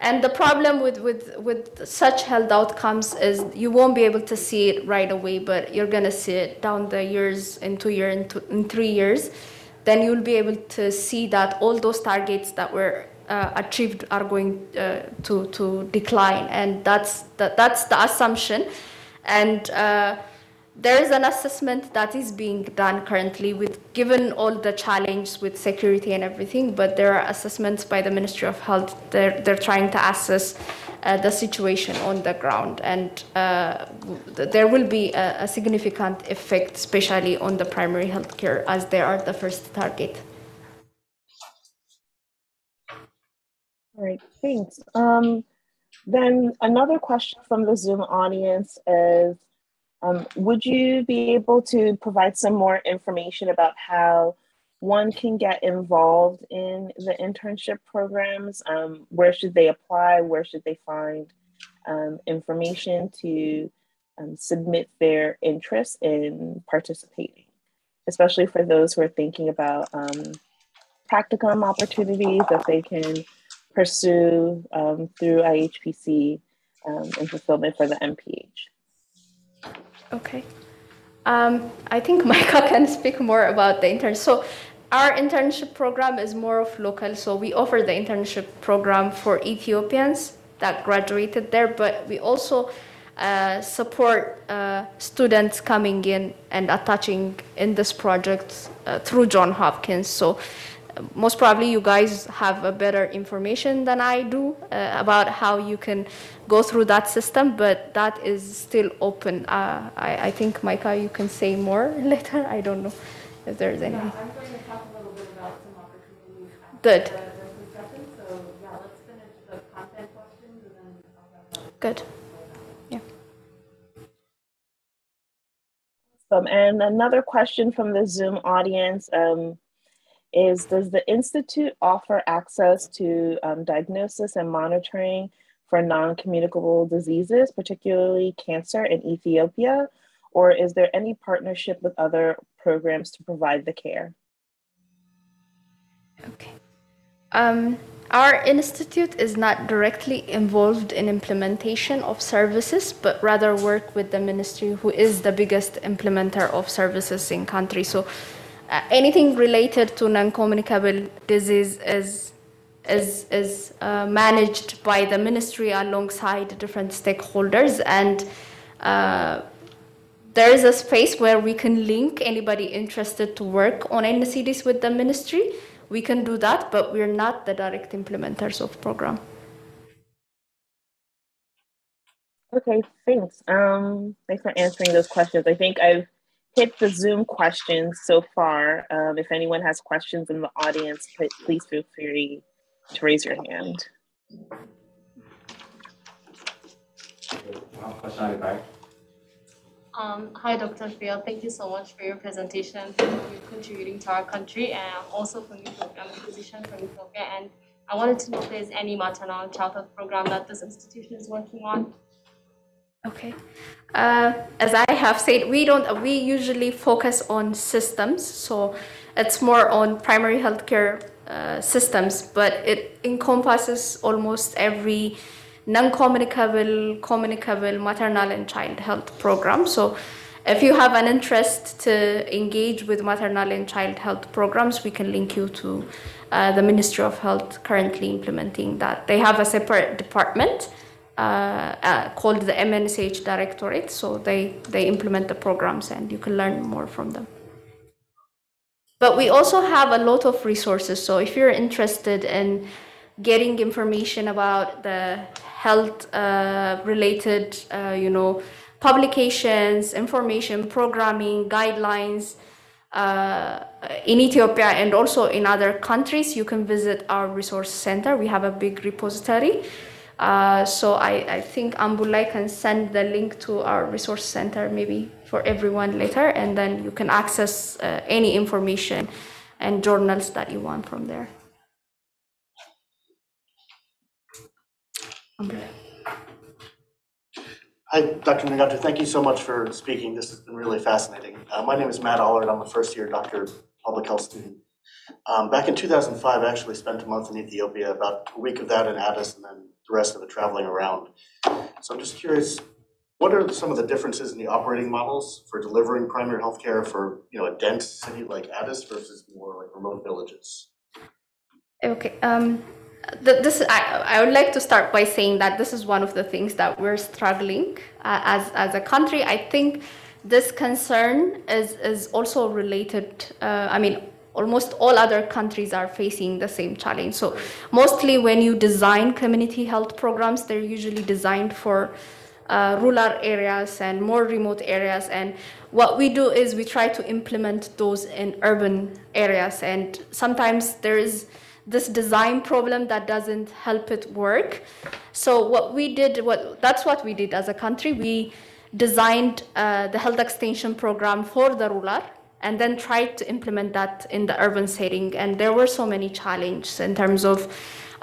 Speaker 5: and the problem with, with, with such health outcomes is you won't be able to see it right away, but you're going to see it down the years, in two years, in, in three years. Then you'll be able to see that all those targets that were uh, achieved are going uh, to, to decline. And that's the, that's the assumption. And uh, there is an assessment that is being done currently with given all the challenge with security and everything but there are assessments by the ministry of health. They're, they're trying to assess uh, the situation on the ground and uh, there will be a, a, significant effect especially on the primary health care as they are the first target.
Speaker 3: All right thanks. Um, then another question from the zoom audience is um, would you be able to provide some more information about how one can get involved in the internship programs? Um, where should they apply? Where should they find um, information to um, submit their interest in participating? Especially for those who are thinking about um, practicum opportunities that they can pursue um, through IHPC in fulfillment for the MPH.
Speaker 5: Okay. Um, I think Micah can speak more about the intern. So our internship program is more of local. So we offer the internship program for Ethiopians that graduated there, but we also uh, support uh, students coming in and attaching in this project uh, through John Hopkins. So most probably you guys have a better information than I do uh, about how you can go through that system, but that is still open. Uh, I, I, think, Micah, you can say more later. I don't know if there's any.
Speaker 4: Yeah, I'm going to talk a little bit about some opportunities.
Speaker 5: Good.
Speaker 4: The, the so, yeah, let's finish the content questions and then talk about
Speaker 5: Good. Yeah.
Speaker 3: Um, and another question from the Zoom audience. Um, is Does the Institute offer access to um, diagnosis and monitoring for non communicable diseases, particularly cancer in Ethiopia? Or is there any partnership with other programs to provide the care?
Speaker 5: Okay. Um, our institute is not directly involved in implementation of services, but rather work with the ministry, who is the biggest implementer of services in country. So, uh, anything related to non-communicable disease is is is uh, managed by the ministry alongside different stakeholders, and uh, there is a space where we can link anybody interested to work on NCDs with the ministry we can do that, but we're not the direct implementers of program.
Speaker 3: Okay, thanks. Um, thanks for answering those questions. I think I've hit the Zoom questions so far. Um, if anyone has questions in the audience, please feel free to raise your hand.
Speaker 2: Question at the back.
Speaker 8: Um, hi, Dr. Phil. Thank you so much for your presentation, for you contributing to our country, and also from Ethiopia. I'm a physician from Ethiopia, and I wanted to know if there's any maternal and child health program that this institution is working on.
Speaker 5: Okay. Uh, as I have said, we don't. We usually focus on systems, so it's more on primary healthcare uh, systems, but it encompasses almost every non-communicable, communicable maternal and child health program. So if you have an interest to engage with maternal and child health programs, we can link you to uh, the Ministry of Health currently implementing that. They have a separate department called the MNSH Directorate, so they, they implement the programs and you can learn more from them. But we also have a lot of resources, so if you're interested in getting information about the health uh, related, uh, you know, publications, information, programming, guidelines uh, in Ethiopia and also in other countries, you can visit our resource center. We have a big repository. Uh, so I, I think Ambulai can send the link to our resource center maybe for everyone later, and then you can access uh, any information and journals that you want from there.
Speaker 9: Hi, Dr. Nigatu. Thank you so much for speaking. This has been really fascinating. Uh, my name is Matt Allard. I'm a first year doctor public health student. Um, back in 2005, I actually spent a month in Ethiopia, about a week of that in Addis, and then the rest of it traveling around. So I'm just curious, what are some of the differences in the operating models for delivering primary health care for you know a dense city like Addis versus more like remote villages?
Speaker 5: Okay. Um, th- this I, I would like to start by saying that this is one of the things that we're struggling uh, as as a country. I think this concern is is also related. Uh, I mean, almost all other countries are facing the same challenge. So mostly when you design community health programs, they're usually designed for uh, rural areas and more remote areas. And what we do is we try to implement those in urban areas. And sometimes there is this design problem that doesn't help it work. So what we did, what that's what we did as a country. We designed uh, the health extension program for the rural and then tried to implement that in the urban setting. And there were so many challenges in terms of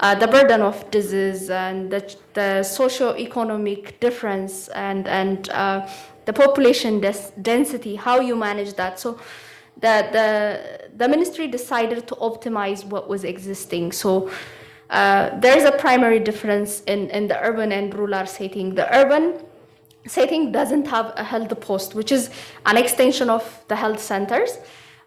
Speaker 5: uh, the burden of disease and the, the socio-economic difference and, and uh, the population density, how you manage that. So the, the, the ministry decided to optimize what was existing. So uh, there is a primary difference in, in the urban and rural setting. The urban setting doesn't have a health post, which is an extension of the health centers,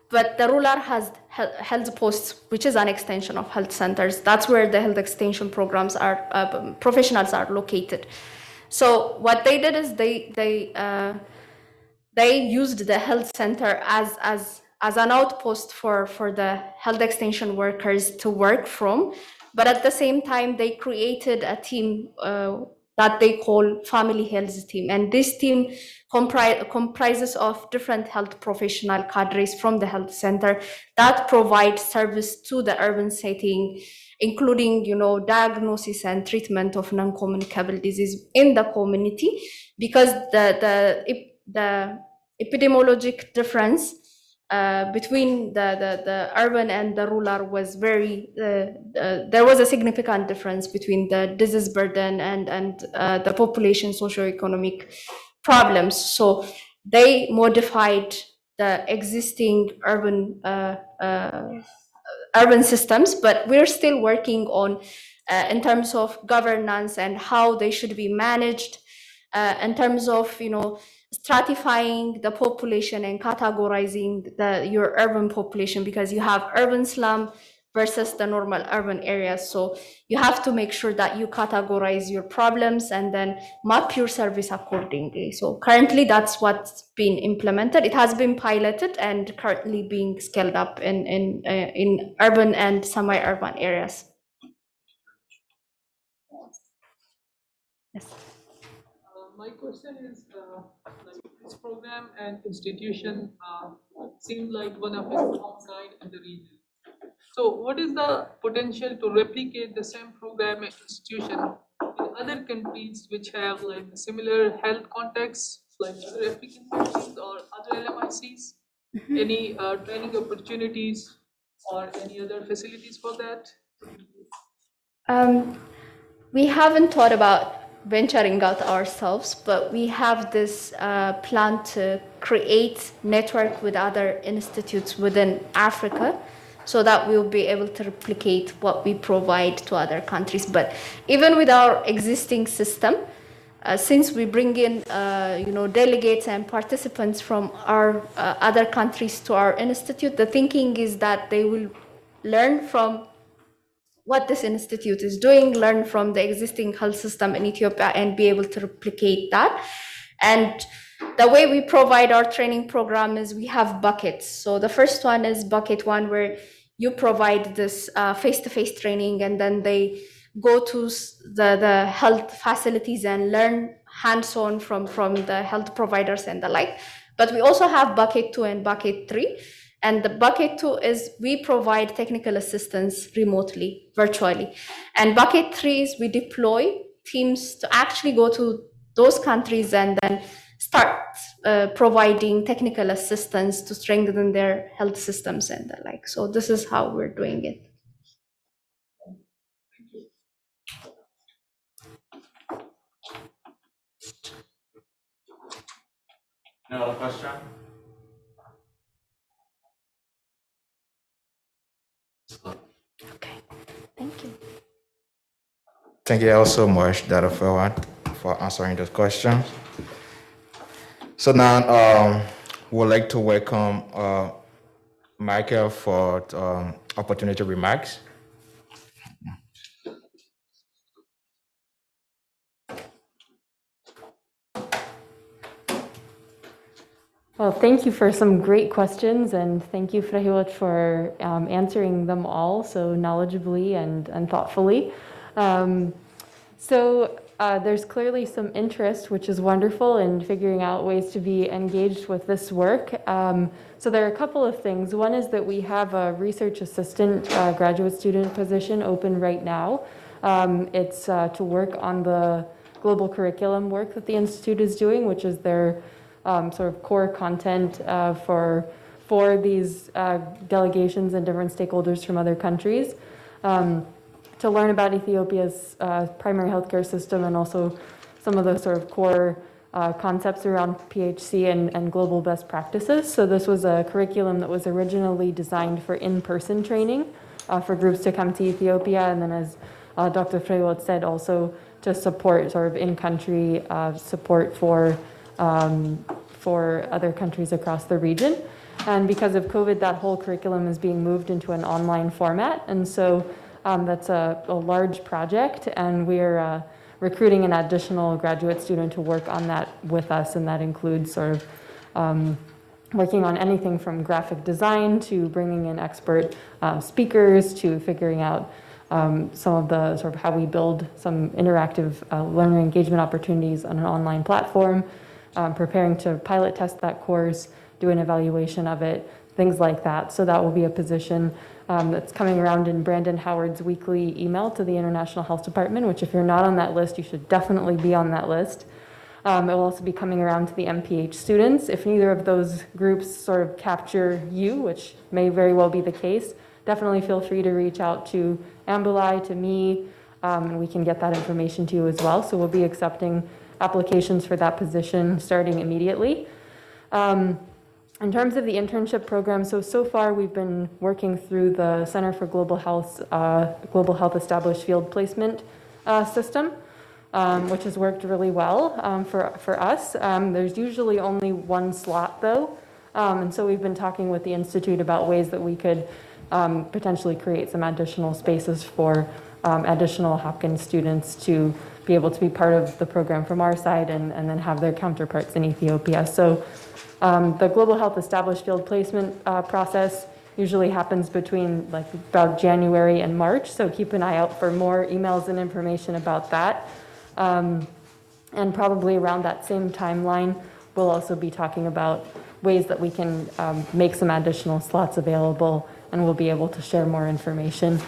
Speaker 5: but the ruler has he- health posts, which is an extension of health centers. That's where the health extension programs are, uh, professionals are located. So what they did is they they uh, they used the health center as as as an outpost for for the health extension workers to work from, but at the same time they created a team. Uh, that they call family health team. And this team compri- comprises of different health professional cadres from the health center that provide service to the urban setting including you know diagnosis and treatment of non-communicable disease in the community. Because the the the epidemiologic difference uh, between the, the, the urban and the rural was very, uh, uh, there was a significant difference between the disease burden and, and the population socioeconomic problems. So they modified the existing urban uh, uh, urban systems, but we're still working on uh, in terms of governance and how they should be managed, in terms of you know stratifying the population and categorizing the your urban population because you have urban slum versus the normal urban areas. So you have to make sure that you categorize your problems and then map your service accordingly. So currently that's what's been implemented. It has been piloted and currently being scaled up in in uh, in urban and semi-urban areas. Yes.
Speaker 10: Uh, My question is, uh, this program and institution uh, seem like one of its own kind in the region. So what is the potential to replicate the same program and institution in other countries which have like similar health contexts, like other African countries or other LMICs? Any uh, training opportunities or any other facilities for that?
Speaker 5: Um, we haven't thought about venturing out ourselves, but we have this uh, plan to create network with other institutes within Africa so that we'll be able to replicate what we provide to other countries. But even with our existing system, uh, since we bring in uh, you know delegates and participants from our uh, other countries to our institute, the thinking is that they will learn from what this institute is doing, learn from the existing health system in Ethiopia, and be able to replicate that. And the way we provide our training program is we have buckets. So the first one is bucket one, where you provide this face to face training, and then they go to the, the health facilities and learn hands on from, from the health providers and the like. But we also have bucket two and bucket three. And the bucket two is we provide technical assistance remotely, virtually. And bucket three is we deploy teams to actually go to those countries and then start uh, providing technical assistance to strengthen their health systems and the like. So this is how we're doing it.
Speaker 2: No question?
Speaker 5: Okay, thank you.
Speaker 2: Thank you all so much, Dr. Fawad, for answering those questions. So now, um, we'd like to welcome, uh, Michael for, um, opportunity remarks.
Speaker 4: Well, thank you for some great questions, and thank you, Frehiwot, for um, answering them all so knowledgeably and, and thoughtfully. Um, so uh, there's clearly some interest, which is wonderful, in figuring out ways to be engaged with this work. Um, so there are a couple of things. One is that we have a research assistant uh, graduate student position open right now. Um, it's uh, to work on the global curriculum work that the institute is doing, which is their um, sort of core content uh, for for these uh, delegations and different stakeholders from other countries um, to learn about Ethiopia's uh, primary healthcare system and also some of the sort of core uh, concepts around PHC and, and global best practices. So this was a curriculum that was originally designed for in-person training uh, for groups to come to Ethiopia, and then as uh, Dr. Frehiwot said, also to support sort of in-country support for um, for other countries across the region. And because of COVID, that whole curriculum is being moved into an online format. And so um, that's a, a large project, and we're uh, recruiting an additional graduate student to work on that with us, and that includes sort of um, working on anything from graphic design to bringing in expert uh, speakers to figuring out um, some of the sort of how we build some interactive uh, learner engagement opportunities on an online platform um, preparing to pilot test that course, do an evaluation of it, things like that. So that will be a position um, that's coming around in Brandon Howard's weekly email to the International Health Department, which if you're not on that list, you should definitely be on that list. Um, it will also be coming around to the MPH students. If neither of those groups sort of capture you, which may very well be the case, definitely feel free to reach out to Ambulai, to me, um, and we can get that information to you as well. So we'll be accepting applications for that position starting immediately. Um, in terms of the internship program, so so far we've been working through the Center for Global Health, uh, Global Health Established Field Placement uh, system um, which has worked really well um, for, for us. Um, there's usually only one slot though. Um, and so we've been talking with the Institute about ways that we could um, potentially create some additional spaces for um, additional Hopkins students to be able to be part of the program from our side and, and then have their counterparts in Ethiopia. So the Global Health Established Field Placement uh, process usually happens between like about January and March. So keep an eye out for more emails and information about that. Um, and probably around that same timeline, we'll also be talking about ways that we can um, make some additional slots available and we'll be able to share more information.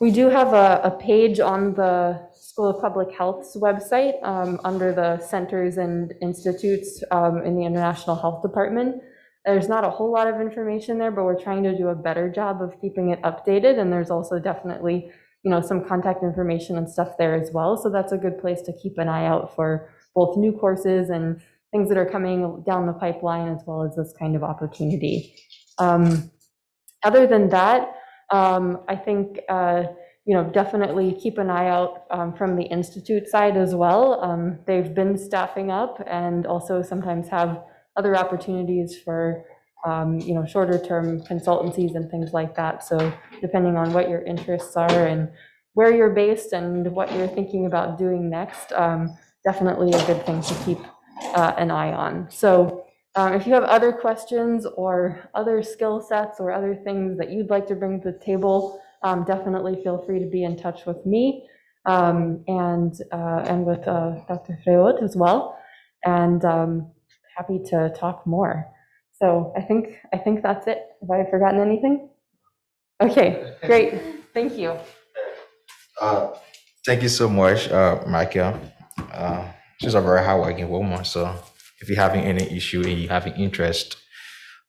Speaker 4: We do have a, a page on the School of Public Health's website um, under the centers and institutes um, in the International Health Department. There's not a whole lot of information there, but we're trying to do a better job of keeping it updated. And there's also definitely you know, some contact information and stuff there as well. So that's a good place to keep an eye out for both new courses and things that are coming down the pipeline as well as this kind of opportunity. Um, other than that, um, I think, uh, you know, definitely keep an eye out um, from the Institute side as well. Um, they've been staffing up and also sometimes have other opportunities for um, you know, shorter term consultancies and things like that. So depending on what your interests are and where you're based and what you're thinking about doing next, um, definitely a good thing to keep uh, an eye on. So um, if you have other questions or other skill sets or other things that you'd like to bring to the table, um, definitely feel free to be in touch with me um, and uh, and with uh, Dr. Freud as well. And um, happy to talk more. So I think, I think that's it. Have I forgotten anything? Okay, great. Thank you.
Speaker 2: Uh, Thank you so much, uh, Michael. Uh, She's a very hardworking woman, so if you're having any issue and you having interest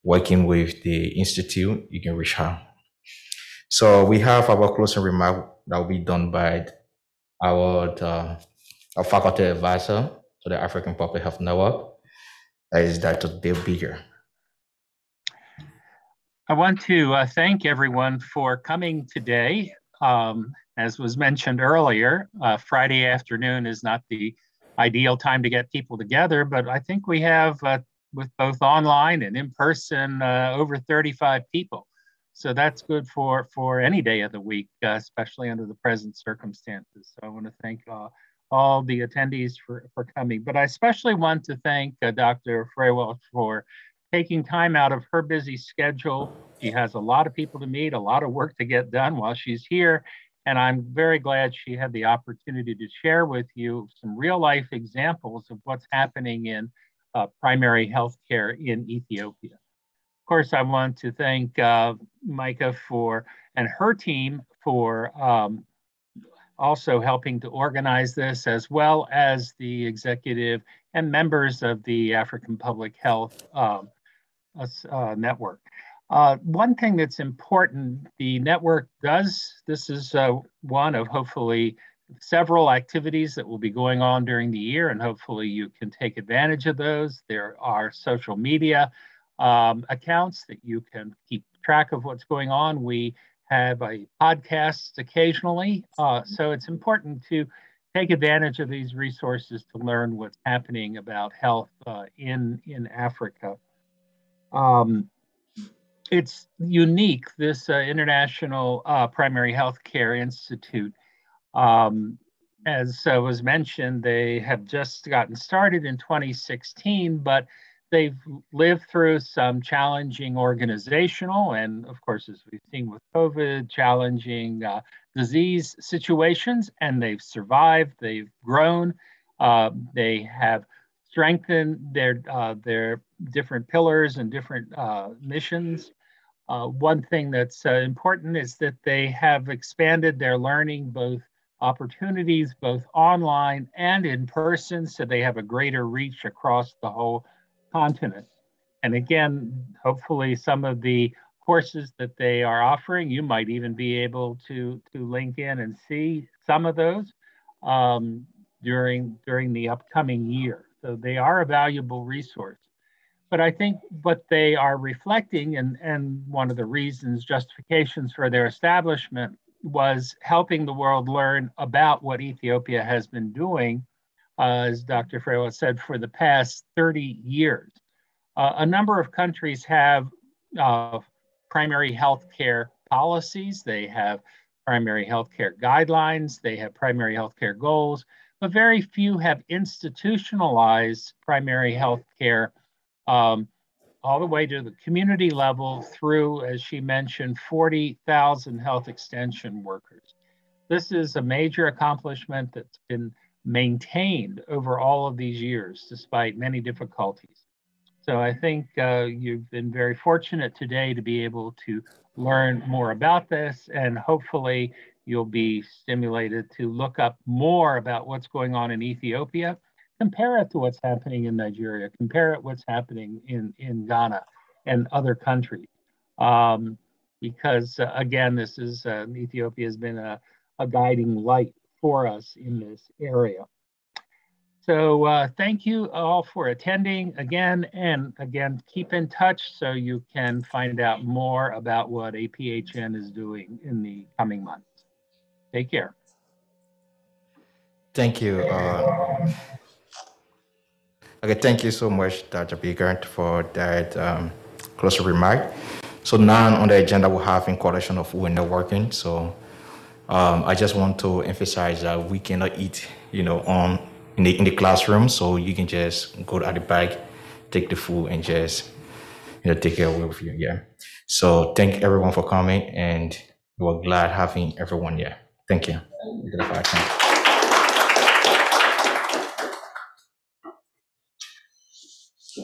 Speaker 2: working with the institute, you can reach her. So we have our closing remark that will be done by our, uh, our faculty advisor to the African Public Health Network, that is Dr. Dave Beeger.
Speaker 11: I want to uh, thank everyone for coming today. Um, as was mentioned earlier, uh, Friday afternoon is not the ideal time to get people together, but I think we have, uh, with both online and in person, uh, over 35 people. So that's good for, for any day of the week, uh, especially under the present circumstances. So I want to thank uh, all the attendees for, for coming, but I especially want to thank Dr. Frehiwot for taking time out of her busy schedule. She has a lot of people to meet, a lot of work to get done while she's here. And I'm very glad she had the opportunity to share with you some real life examples of what's happening in uh, primary health care in Ethiopia. Course, I want to thank uh, Micah for and her team for um, also helping to organize this, as well as the executive and members of the African Public Health um, uh, network. Uh, one thing that's important, the network does, this is uh, one of hopefully several activities that will be going on during the year, and hopefully you can take advantage of those. There are social media um, accounts that you can keep track of what's going on. We have a podcast occasionally, uh, so it's important to take advantage of these resources to learn what's happening about health uh, in, in Africa. Um, it's unique, this uh, International uh, Primary Health Care Institute. Um, as uh, was mentioned, they have just gotten started in 2016, but they've lived through some challenging organizational and, of course, as we've seen with COVID, challenging uh, disease situations, and they've survived, they've grown, uh, they have strengthened their, uh, their different pillars and different uh, missions. Uh, one thing that's uh, important is that they have expanded their learning both opportunities both online and in person so they have a greater reach across the whole continent. And again, hopefully some of the courses that they are offering, you might even be able to, to link in and see some of those um, during, during the upcoming year. So they are a valuable resource. But I think what they are reflecting, and, and one of the reasons, justifications for their establishment was helping the world learn about what Ethiopia has been doing, uh, as Dr. Frehiwot said, for the past 30 years. Uh, a number of countries have uh, primary health care policies, they have primary health care guidelines, they have primary health care goals, but very few have institutionalized primary health care um, all the way to the community level through, as she mentioned, 40,000 health extension workers. This is a major accomplishment that's been maintained over all of these years, despite many difficulties. So I think uh, you've been very fortunate today to be able to learn more about this, and hopefully you'll be stimulated to look up more about what's going on in Ethiopia compare it to what's happening in Nigeria, compare it what's happening in, in Ghana and other countries. Um, because uh, again, this is, uh, Ethiopia has been a, a guiding light for us in this area. So uh, thank you all for attending again, and again, keep in touch so you can find out more about what APHN is doing in the coming months. Take care.
Speaker 2: Thank you. Uh, okay, thank you so much, Dr. Bigart, for that um, remark. So now on the agenda, we have in coalition of we're networking. So um, I just want to emphasize that we cannot eat, you know, on in the in the classroom. So you can just go at the back, take the food, and just you know take it away with you. Yeah. So thank everyone for coming, and we were glad having everyone here. Thank you.